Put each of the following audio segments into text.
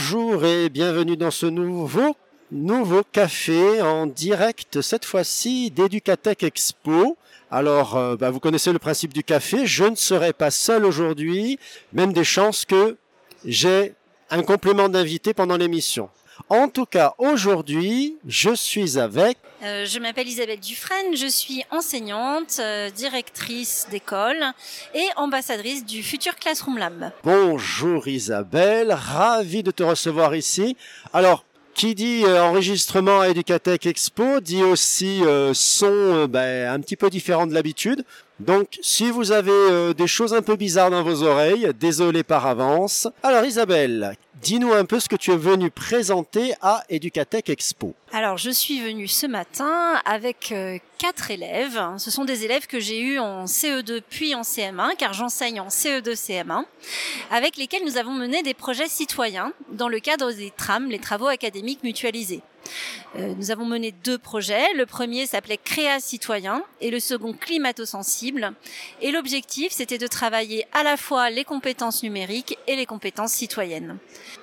Bonjour et bienvenue dans ce nouveau nouveau café en direct cette fois-ci d'Educatech Expo. Alors, euh, bah, vous connaissez le principe du café. Je ne serai pas seul aujourd'hui, même des chances que j'ai un complément d'invité pendant l'émission. En tout cas, aujourd'hui, je suis avec... Euh, je m'appelle Isabelle Dufresne, je suis enseignante, euh, directrice d'école et ambassadrice du futur Classroom Lab. Bonjour Isabelle, ravi de te recevoir ici. Alors, qui dit euh, enregistrement à Educatech Expo dit aussi son ben, un petit peu différent de l'habitude. Donc, si vous avez des choses un peu bizarres dans vos oreilles, désolé par avance. Alors Isabelle, Dis-nous un peu ce que tu es venu présenter à Educatech Expo. Alors, je suis venue ce matin avec euh, quatre élèves. Ce sont des élèves que j'ai eus en CE2 puis en CM1, car j'enseigne en CE2 CM1, avec lesquels nous avons mené des projets citoyens dans le cadre des TRAM, les travaux académiques mutualisés. Euh, nous avons mené deux projets. Le premier s'appelait Créa citoyen et le second Climato-sensible. Et l'objectif, c'était de travailler à la fois les compétences numériques et les compétences citoyennes.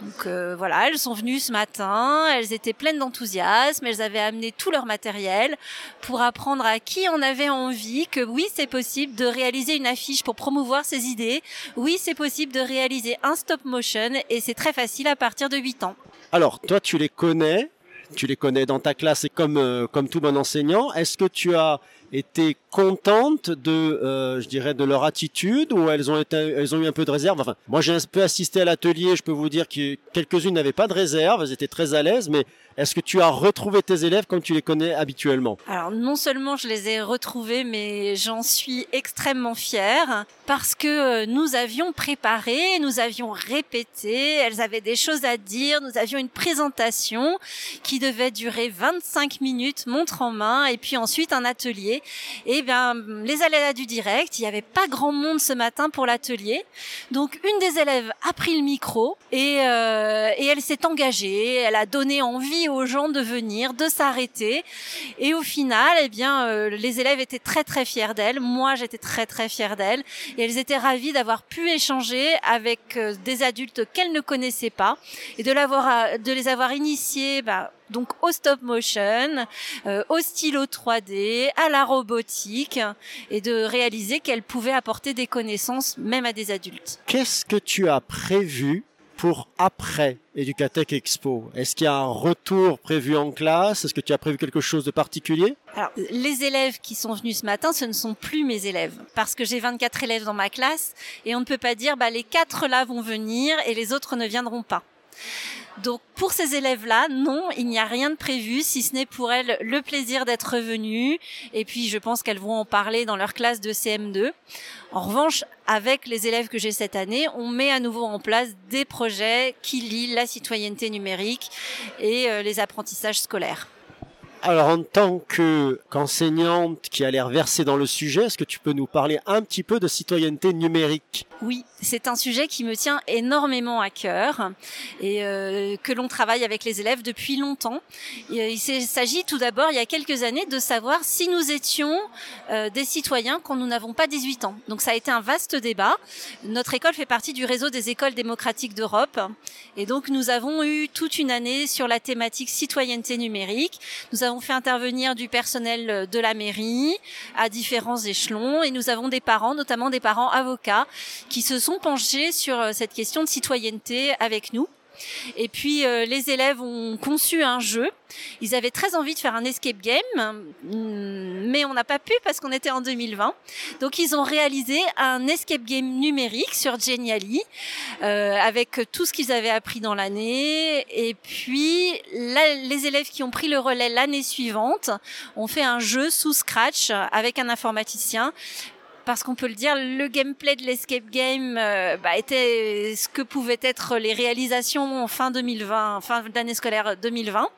Donc euh, voilà, elles sont venues ce matin, elles étaient pleines d'enthousiasme, elles avaient amené tout leur matériel pour apprendre à qui en avait envie que oui, c'est possible de réaliser une affiche pour promouvoir ses idées, oui, c'est possible de réaliser un stop motion et c'est très facile à partir de 8 ans. Alors, toi, tu les connais tu les connais dans ta classe et comme, euh, comme tout bon enseignant. Est-ce que tu as été contente de, euh, je dirais, de leur attitude ou elles ont été, elles ont eu un peu de réserve? Enfin, moi j'ai un peu assisté à l'atelier, je peux vous dire que quelques-unes n'avaient pas de réserve, elles étaient très à l'aise, mais est-ce que tu as retrouvé tes élèves comme tu les connais habituellement? Alors non seulement je les ai retrouvés, mais j'en suis extrêmement fière parce que euh, nous avions préparé, nous avions répété, elles avaient des choses à dire, nous avions une présentation qui devait durer 25 minutes, montre en main, et puis ensuite un atelier. Et bien les aléas du direct, il n'y avait pas grand monde ce matin pour l'atelier, donc une des élèves a pris le micro et, euh, et elle s'est engagée, elle a donné envie aux gens de venir, de s'arrêter. Et au final, eh bien, euh, les élèves étaient très très fiers d'elles. Moi, j'étais très très fière d'elles. Et elles étaient ravies d'avoir pu échanger avec euh, des adultes qu'elles ne connaissaient pas et euh, de les avoir initiés, bah, donc au stop motion, au stylo 3D, à la robotique, et de réaliser qu'elles pouvaient apporter des connaissances même à des adultes. Qu'est-ce que tu as prévu pour après Educatech Expo Est-ce qu'il y a un retour prévu en classe? Est-ce que tu as prévu quelque chose de particulier? Alors, les élèves qui sont venus ce matin, ce ne sont plus mes élèves. Parce que j'ai 24 élèves dans ma classe et on ne peut pas dire, bah, les quatre là vont venir et les autres ne viendront pas. Donc pour ces élèves-là, non, il n'y a rien de prévu, si ce n'est pour elles le plaisir d'être venues. Et puis je pense qu'elles vont en parler dans leur classe de CM2. En revanche, avec les élèves que j'ai cette année, on met à nouveau en place des projets qui lient la citoyenneté numérique et euh, les apprentissages scolaires. Alors en tant que qu'enseignante qui a l'air versée dans le sujet, est-ce que tu peux nous parler un petit peu de citoyenneté numérique? Oui, c'est un sujet qui me tient énormément à cœur et euh, que l'on travaille avec les élèves depuis longtemps. Euh, il s'agit tout d'abord, il y a quelques années, de savoir si nous étions euh, des citoyens quand nous n'avons pas 18 ans. Donc ça a été un vaste débat. Notre école fait partie du réseau des écoles démocratiques d'Europe et donc nous avons eu toute une année sur la thématique citoyenneté numérique. Nous avons fait intervenir du personnel de la mairie à différents échelons et nous avons des parents, notamment des parents avocats, qui se sont penchés sur euh, cette question de citoyenneté avec nous. Et puis euh, les élèves ont conçu un jeu. Ils avaient très envie de faire un escape game, mm, mais on n'a pas pu parce qu'on était en 2020. Donc ils ont réalisé un escape game numérique sur Geniali euh, avec tout ce qu'ils avaient appris dans l'année. Et puis les élèves qui ont pris le relais l'année suivante ont fait un jeu sous Scratch avec un informaticien parce qu'on peut le dire, le gameplay de l'escape game euh, bah, était ce que pouvaient être les réalisations fin 2020, fin d'année scolaire 2020.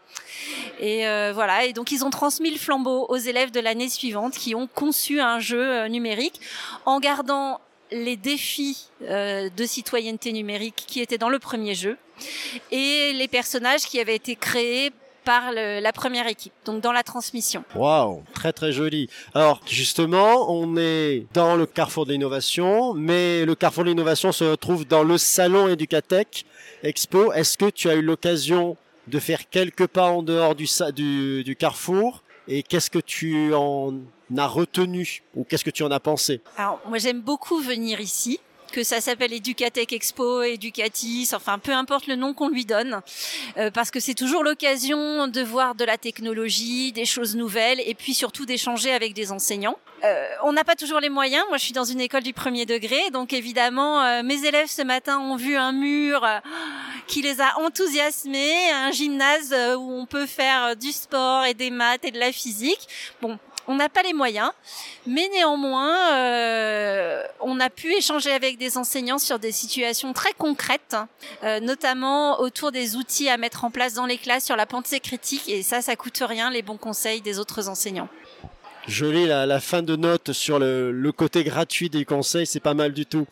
Et euh, voilà, et donc ils ont transmis le flambeau aux élèves de l'année suivante qui ont conçu un jeu euh, numérique en gardant les défis de citoyenneté numérique qui étaient dans le premier jeu et les personnages qui avaient été créés par la première équipe, donc dans la transmission. Waouh, très très joli. Alors justement, on est dans le carrefour de l'innovation, mais le carrefour de l'innovation se trouve dans le salon Educatech Expo. Est-ce que tu as eu l'occasion de faire quelques pas en dehors du, du, du carrefour? Et qu'est-ce que tu en as retenu ou qu'est-ce que tu en as pensé? Alors moi j'aime beaucoup venir ici que ça s'appelle Educatech Expo, Educatis, enfin peu importe le nom qu'on lui donne, euh, parce que c'est toujours l'occasion de voir de la technologie, des choses nouvelles, et puis surtout d'échanger avec des enseignants. Euh, on n'a pas toujours les moyens. Moi, je suis dans une école du premier degré, donc évidemment, euh, mes élèves ce matin ont vu un mur qui les a enthousiasmés, un gymnase où on peut faire du sport et des maths et de la physique. Bon, on n'a pas les moyens, mais néanmoins, euh, on a pu échanger avec des enseignants sur des situations très concrètes, euh, notamment autour des outils à mettre en place dans les classes sur la pensée critique, et ça, ça coûte rien, les bons conseils des autres enseignants. Joli la, la fin de note sur le, côté gratuit des conseils, c'est pas mal du tout.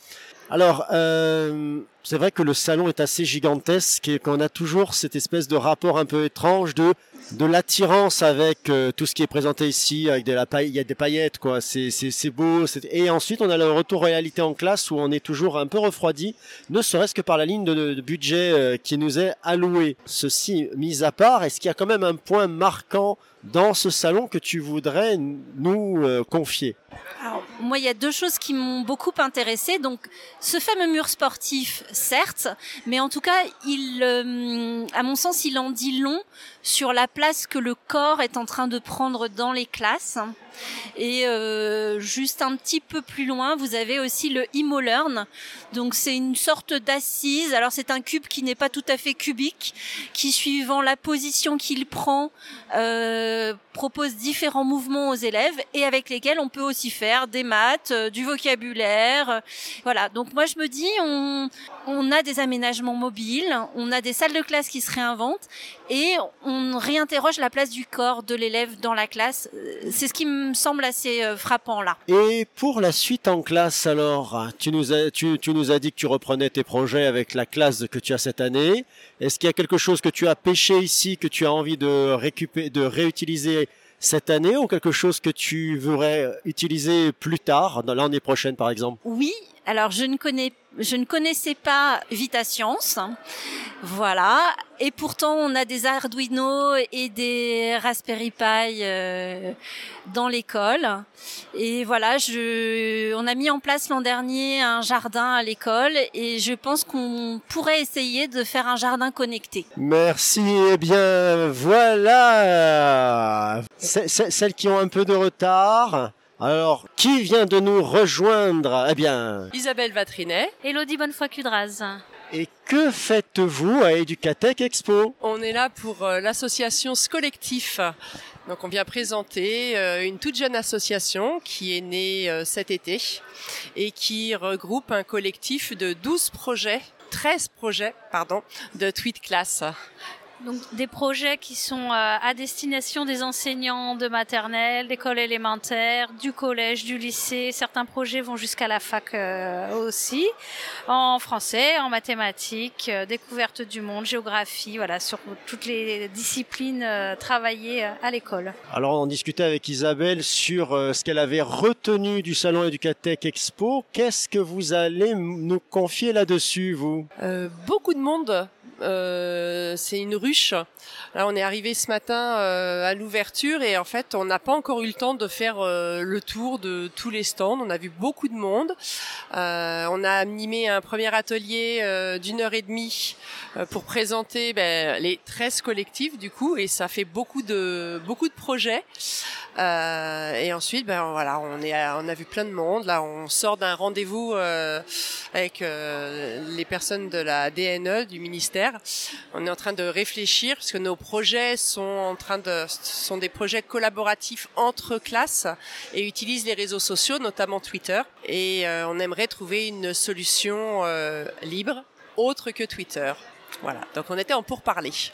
Alors, euh, c'est vrai que le salon est assez gigantesque et qu'on a toujours cette espèce de rapport un peu étrange de de l'attirance avec euh, tout ce qui est présenté ici, avec de la paille, il y a des paillettes, quoi. C'est c'est beau. Et ensuite, on a le retour réalité en classe où on est toujours un peu refroidi, ne serait-ce que par la ligne de, budget euh, qui nous est allouée. Ceci mis à part, est-ce qu'il y a quand même un point marquant dans ce salon que tu voudrais nous euh, confier? Moi, il y a deux choses qui m'ont beaucoup intéressé. Donc, ce fameux mur sportif, certes, mais en tout cas, il, euh, à mon sens, il en dit long sur la place que le corps est en train de prendre dans les classes. Et euh, juste un petit peu plus loin, vous avez aussi le Imolern. Donc c'est une sorte d'assise. Alors c'est un cube qui n'est pas tout à fait cubique, qui suivant la position qu'il prend euh, propose différents mouvements aux élèves et avec lesquels on peut aussi faire des maths, euh, du vocabulaire. Voilà. Donc moi je me dis on on a des aménagements mobiles, on a des salles de classe qui se réinventent et on réinterroge la place du corps de l'élève dans la classe. C'est ce qui me semble assez euh, frappant là. Et pour la suite en classe alors, tu nous as, tu, tu nous as dit que tu reprenais tes projets avec la classe que tu as cette année. Est-ce qu'il y a quelque chose que tu as pêché ici, que tu as envie de récupérer, de réutiliser cette année ou quelque chose que tu voudrais utiliser plus tard, dans l'année prochaine par exemple? Oui, alors je ne connais je ne connaissais pas Vita Science. Voilà. Et pourtant, on a des Arduino et des Raspberry Pi euh, dans l'école. Et voilà, on a mis en place l'an dernier un jardin à l'école et je pense qu'on pourrait essayer de faire un jardin connecté. Merci. Eh bien, voilà. Celles qui ont un peu de retard. Alors, qui vient de nous rejoindre? Eh bien... Isabelle Vatrinet. Elodie Bonnefoy-Cudraz. Et que faites-vous à Educatech Expo? On est là pour euh, l'association Scollectif. Donc on vient présenter euh, une toute jeune association qui est née euh, cet été et qui regroupe un collectif de 12 projets 13 projets pardon, de Tweet Class. Donc des projets qui sont euh, à destination des enseignants de maternelle, d'école élémentaire, du collège, du lycée. Certains projets vont jusqu'à la fac euh, aussi, en français, en mathématiques, euh, découverte du monde, géographie, voilà, sur toutes les disciplines travaillées à l'école. Alors on discutait avec Isabelle sur ce qu'elle avait retenu du salon Educatech Expo. Qu'est-ce que vous allez nous confier là-dessus, vous? Beaucoup de monde euh, c'est une ruche. Là, on est arrivé ce matin euh, à l'ouverture et en fait, on n'a pas encore eu le temps de faire euh, le tour de tous les stands. On a vu beaucoup de monde. On a animé un premier atelier d'une heure et demie pour présenter ben, les 13 collectifs du coup et ça fait beaucoup de beaucoup de projets. et ensuite, ben voilà, on est, on a vu plein de monde. Là, on sort d'un rendez-vous avec les personnes de la DNE du ministère on est en train de réfléchir parce que nos projets sont en train de sont des projets collaboratifs entre classes et utilisent les réseaux sociaux, notamment Twitter. Et euh, on aimerait trouver une solution euh, libre autre que Twitter. Voilà. Donc on était en pourparlers.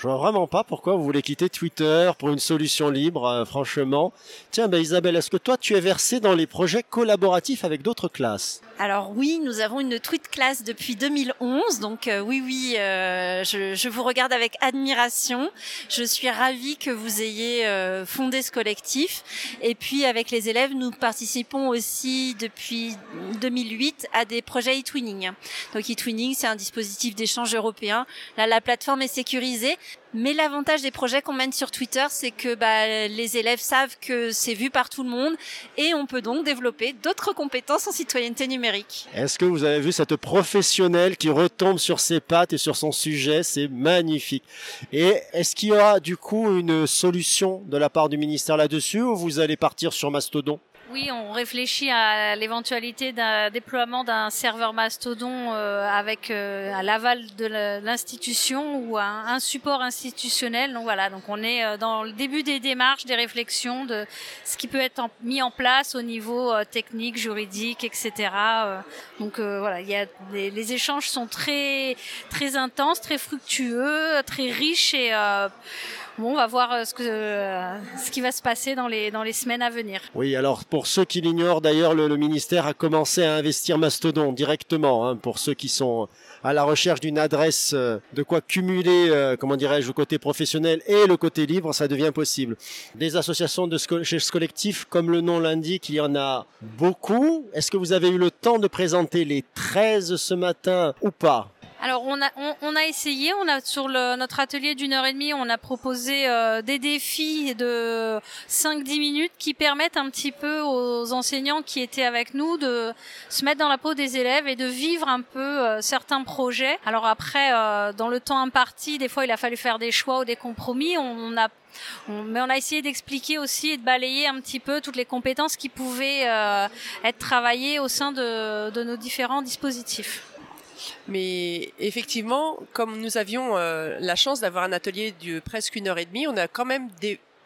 Je vois vraiment pas pourquoi vous voulez quitter Twitter pour une solution libre, euh, franchement. Tiens, ben Isabelle, est-ce que toi tu es versée dans les projets collaboratifs avec d'autres classes? Alors oui, nous avons une tweet classe depuis 2011, donc euh, oui, oui, euh, je, je, vous regarde avec admiration. Je suis ravie que vous ayez euh, fondé ce collectif. Et puis avec les élèves, nous participons aussi depuis 2008 à des projets e-twinning. Donc e-twinning, c'est un dispositif d'échange européen. Là, la plateforme est sécurisée, mais l'avantage des projets qu'on mène sur Twitter, c'est que bah, les élèves savent que c'est vu par tout le monde et on peut donc développer d'autres compétences en citoyenneté numérique. Est-ce que vous avez vu cette professionnelle qui retombe sur ses pattes et sur son sujet? C'est magnifique. Et est-ce qu'il y aura du coup une solution de la part du ministère là-dessus ou vous allez partir sur Mastodon? Oui, on réfléchit à l'éventualité d'un déploiement d'un serveur Mastodon euh, avec euh, à l'aval de l'institution ou un, un, support institutionnel. Donc voilà, donc on est euh, dans le début des démarches, des réflexions de ce qui peut être mis en place au niveau technique, juridique, etc. Donc voilà, il y a les, les, échanges sont très très intenses, très fructueux, très riches et Bon, on va voir euh, ce, que, euh, ce qui va se passer dans les, dans les semaines à venir. Oui, alors pour ceux qui l'ignorent, d'ailleurs, le, le, ministère a commencé à investir Mastodon directement, hein, pour ceux qui sont à la recherche d'une adresse euh, de quoi cumuler, comment dirais-je, le côté professionnel et le côté libre, ça devient possible. Des associations de chez ce collectif, comme le nom l'indique, il y en a beaucoup. Est-ce que vous avez eu le temps de présenter les 13 ce matin ou pas? Alors on a on, on, a essayé, on a sur le, notre atelier d'une heure et demie, on a proposé euh, des défis de 5-10 minutes qui permettent un petit peu aux enseignants qui étaient avec nous de se mettre dans la peau des élèves et de vivre un peu euh, certains projets. Alors après, euh, dans le temps imparti, des fois il a fallu faire des choix ou des compromis. On, a on, mais on a essayé d'expliquer aussi et de balayer un petit peu toutes les compétences qui pouvaient euh, être travaillées au sein de, de nos différents dispositifs. Mais effectivement, comme nous avions euh, la chance d'avoir un atelier de presque une heure et demie, on a quand même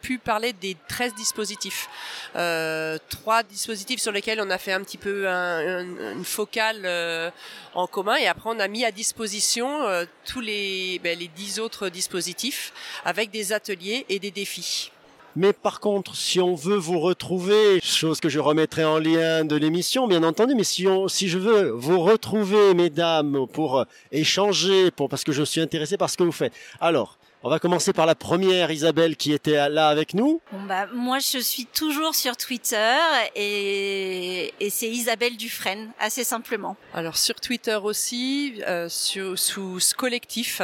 pu parler des 13 dispositifs. Euh, trois dispositifs sur lesquels on a fait un petit peu un, un, une focale euh, en commun et après on a mis à disposition tous les, ben, les 10 autres dispositifs avec des ateliers et des défis. Mais par contre, si on veut vous retrouver, chose que je remettrai en lien de l'émission, bien entendu, mais si, on, si je veux vous retrouver, mesdames, pour échanger, pour, parce que je suis intéressé par ce que vous faites. Alors, on va commencer par la première, Isabelle, qui était là avec nous. Bon bah, moi, je suis toujours sur Twitter et, et c'est Isabelle Dufresne, assez simplement. Alors sur Twitter aussi, euh, sur, sous ce collectif.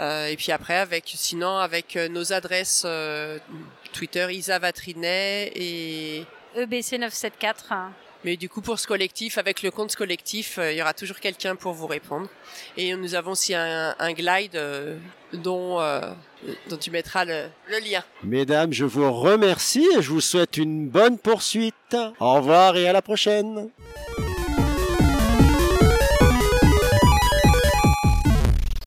Euh, et puis après, avec sinon avec euh, nos adresses euh, Twitter Isa Vatrinet et EBC 974. Mais du coup, pour ce collectif, avec le compte ce collectif, il y aura toujours quelqu'un pour vous répondre. Et nous avons aussi un, un glide dont, euh, dont tu mettras le, le, lien. Mesdames, je vous remercie et je vous souhaite une bonne poursuite. Au revoir et à la prochaine.